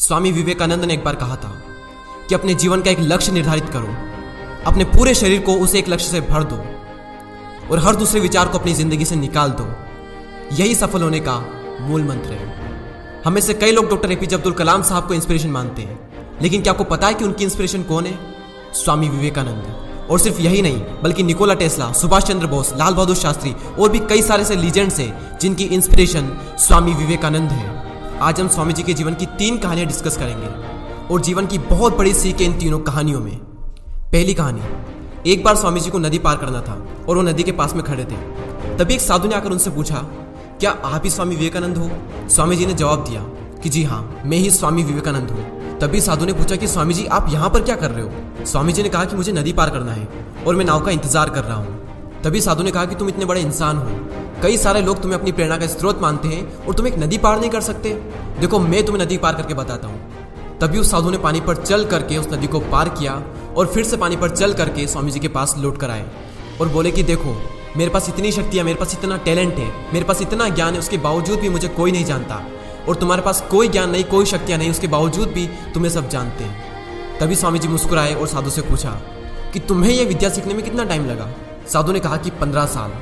स्वामी विवेकानंद ने एक बार कहा था कि अपने जीवन का एक लक्ष्य निर्धारित करो। अपने पूरे शरीर को उसे एक लक्ष्य से भर दो और हर दूसरे विचार को अपनी ज़िंदगी से निकाल दो। यही सफल होने का मूल मंत्र है। हमें से कई लोग डॉक्टर एपीजे अब्दुल कलाम साहब को इंस्पिरेशन मानते हैं, लेकिन क्या आपको पता है कि उनकी इंस्पिरेशन कौन है? स्वामी विवेकानंद। और सिर्फ़ यही नहीं, बल्कि निकोला टेस्ला, सुभाष चंद्र बोस, लाल बहादुर शास्त्री और भी कई सारे से लीजेंड्स हैं जिनकी इंस्पिरेशन स्वामी विवेकानंद है। आज हम स्वामी जी के जीवन की तीन कहानियाँ डिस्कस करेंगे और जीवन की बहुत बड़ी सीख इन तीनों कहानियों में। पहली कहानी, एक बार स्वामी जी को नदी पार करना था और वो नदी के पास में खड़े थे। तभी एक साधु ने आकर उनसे पूछा, क्या आप ही स्वामी विवेकानंद हो? स्वामी जी ने जवाब दिया कि, जी हाँ मैं ही स्वामी विवेकानंद हूँ। तभी साधु ने पूछा कि स्वामी जी आप यहाँ पर क्या कर रहे हो? स्वामी जी ने कहा कि, मुझे नदी पार करना है और मैं नाव का इंतज़ार कर रहा हूँ। तभी साधु ने कहा कि तुम इतने बड़े इंसान हो। कई सारे लोग तुम्हें अपनी प्रेरणा का स्रोत मानते हैं और तुम एक नदी पार नहीं कर सकते। देखो, मैं तुम्हें नदी पार करके बताता हूँ। तभी उस साधु ने पानी पर चल करके उस नदी को पार किया और फिर से पानी पर चल करके स्वामी जी के पास लौट कर आए और बोले कि देखो, मेरे पास इतनी शक्ति है, मेरे पास इतना टैलेंट है, मेरे पास इतना ज्ञान है, उसके बावजूद भी मुझे कोई नहीं जानता। और तुम्हारे पास कोई ज्ञान नहीं, कोई शक्तियाँ नहीं, उसके बावजूद भी तुम्हें सब जानते हैं। तभी स्वामी जी मुस्कुराए और साधु से पूछा कि तुम्हें यह विद्या सीखने में कितना टाइम लगा? साधु ने कहा कि पंद्रह साल।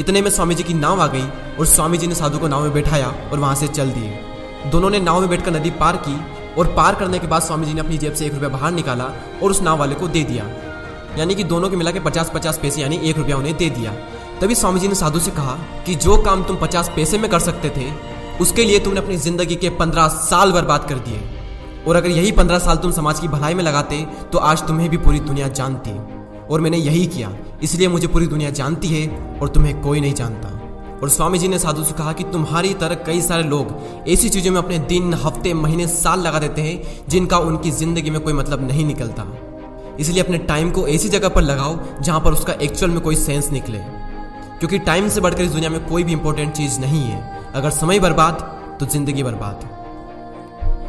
इतने में स्वामी जी की नाव आ गई और स्वामी जी ने साधु को नाव में बैठाया और वहाँ से चल दिए। दोनों ने नाव में बैठकर नदी पार की और पार करने के बाद स्वामी जी ने अपनी जेब से एक रुपया बाहर निकाला और उस नाव वाले को दे दिया। यानी कि दोनों के मिला के पचास पचास पैसे यानी एक रुपया उन्हें दे दिया। तभी स्वामी जी ने साधु से कहा कि जो काम तुम पचास पैसे में कर सकते थे, उसके लिए तुमने अपनी ज़िंदगी के पंद्रह साल बर्बाद कर दिए। और अगर यही पंद्रह साल तुम समाज की भलाई में लगाते तो आज तुम्हें भी पूरी दुनिया जानती। और मैंने यही किया। इसलिए मुझे पूरी दुनिया जानती है और तुम्हें कोई नहीं जानता। और स्वामी जी ने साधु से कहा कि तुम्हारी तरह कई सारे लोग ऐसी चीज़ों में अपने दिन, हफ़्ते, महीने, साल लगा देते हैं, जिनका उनकी ज़िंदगी में कोई मतलब नहीं निकलता। इसलिए अपने टाइम को ऐसी जगह पर लगाओ जहाँ पर उसका एक्चुअल में कोई सेंस निकले। क्योंकि टाइम से बढ़कर इस दुनिया में कोई भी इंपॉर्टेंट चीज़ नहीं है। अगर समय बर्बाद तो ज़िंदगी बर्बाद।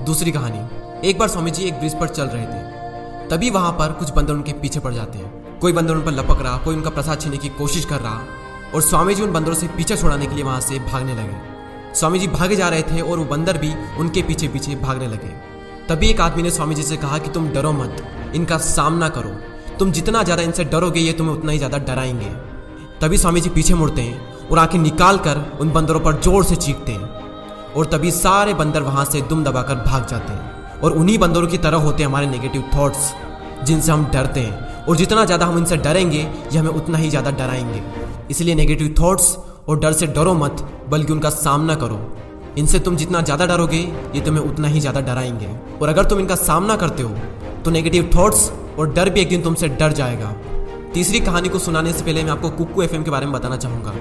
दूसरी कहानी। एक बार स्वामी जी एक ब्रिज पर चल रहे थे। तभी वहाँ पर कुछ बंदर उनके पीछे पड़ जाते हैं। कोई बंदर उन पर लपक रहा, कोई उनका प्रसाद छीनने की कोशिश कर रहा, और स्वामी जी उन बंदरों से पीछे छुड़ाने के लिए वहाँ से भागने लगे। स्वामी जी भागे जा रहे थे और वो बंदर भी उनके पीछे पीछे भागने लगे। तभी एक आदमी ने स्वामी जी से कहा कि तुम डरो मत, इनका सामना करो। तुम जितना ज़्यादा इनसे डरोगे, ये तुम्हें उतना ही ज़्यादा डराएँगे। तभी स्वामी जी पीछे मुड़ते हैं और आँखें निकाल कर उन बंदरों पर ज़ोर से चीखते हैं। और तभी सारे बंदर वहाँ से दुम दबाकर भाग जाते हैं। और उन्हीं बंदरों की तरह होते हैं हमारे नेगेटिव थॉट्स जिनसे हम डरते हैं। और जितना ज़्यादा हम इनसे डरेंगे, ये हमें उतना ही ज़्यादा डराएँगे। इसलिए नेगेटिव थॉट्स और डर से डरो मत, बल्कि उनका सामना करो। इनसे तुम जितना ज़्यादा डरोगे, ये तुम्हें उतना ही ज़्यादा डराएँगे। और अगर तुम इनका सामना करते हो तो नेगेटिव थॉट्स और डर भी एक दिन तुमसे डर जाएगा। तीसरी कहानी को सुनाने से पहले मैं आपको कुक्कू एफ़ के बारे में बताना चाहूँगा।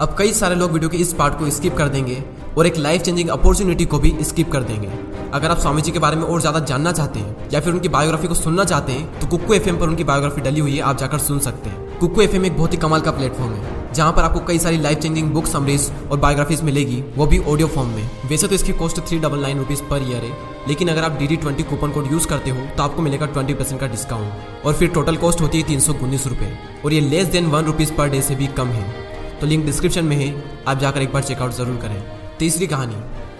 अब कई सारे लोग वीडियो के इस पार्ट को स्किप कर देंगे और एक लाइफ चेंजिंग अपॉर्चुनिटी को भी स्किप कर देंगे। अगर आप स्वामी जी के बारे में और ज़्यादा जानना चाहते हैं, या फिर उनकी बायोग्राफी को सुनना चाहते हैं तो कुक्कू एफ़ पर उनकी बायोग्राफी डली हुई है, आप जाकर सुन सकते हैं। कुक्कू एफ़ एक बहुत ही कमाल का प्लेटफॉर्म है, जहाँ पर आपको कई सारी लाइफ चेंजिंग बुक समरीज और बायोग्राफीज मिलेगी, वो भी ऑडियो फॉर्म में। वैसे तो इसकी cost three double nine rupees per year है, लेकिन अगर आप D D twenty coupon code use करते हो तो आपको मिलेगा ट्वेंटी परसेंट का डिस्काउंट और फिर टोटल कॉस्ट होती है तीन सौ उन्नीस रुपए, और ये less than one rupees per day से भी कम है। तो लिंक डिस्क्रिप्शन में है, आप जाकर एक बार चेकआउट ज़रूर करें। तीसरी कहानी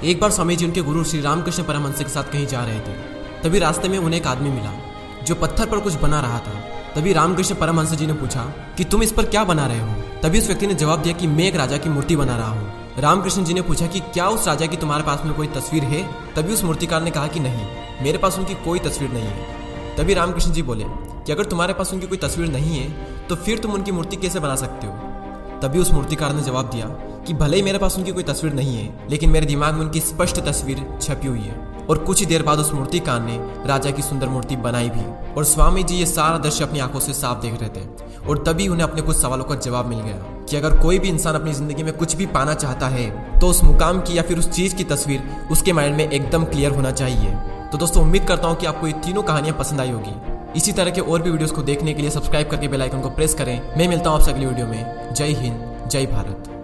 एक बार स्वामी जी उनके गुरु श्री रामकृष्ण परमहंस के साथ कहीं जा रहे थे, तभी रास्ते में उन्हें एक आदमी मिला, जो पत्थर पर कुछ बना रहा था। तभी रामकृष्ण परमहंस जी ने पूछा, कि तुम इस पर क्या बना रहे हो? तभी उस व्यक्ति ने जवाब दिया कि, मैं एक राजा की मूर्ति बना रहा हूँ। रामकृष्ण जी ने पूछा कि, क्या उस राजा की तुम्हारे पास में कोई तस्वीर है? तभी उस मूर्तिकार ने कहा कि, नहीं, मेरे पास उनकी कोई तस्वीर नहीं है। तभी रामकृष्ण जी बोले, कि अगर तुम्हारे पास उनकी कोई तस्वीर नहीं है तो फिर तुम उनकी मूर्ति कैसे बना सकते हो? तभी उस मूर्तिकार ने जवाब दिया कि भले ही मेरे पास उनकी कोई तस्वीर नहीं है, लेकिन मेरे दिमाग में उनकी स्पष्ट तस्वीर छपी हुई है। और कुछ ही देर बाद उस मूर्तिकार ने राजा की सुंदर मूर्ति बनाई भी। और स्वामी जी ये सारा दृश्य अपनी आँखों से साफ़ देख रहे थे। और तभी उन्हें अपने कुछ सवालों का जवाब मिल गया कि अगर कोई भी इंसान अपनी ज़िंदगी में कुछ भी पाना चाहता है तो उस मुकाम की या फिर उस चीज़ की तस्वीर उसके माइंड में एकदम क्लियर होना चाहिए। तो दोस्तों, उम्मीद करता हूँ कि आपको ये तीनों कहानियाँ पसंद आई होगी। इसी तरह के और भी वीडियोस को देखने के लिए सब्सक्राइब करके बेल आइकन को प्रेस करें। मैं मिलता हूँ आपसे अगली वीडियो में। जय हिंद, जय भारत।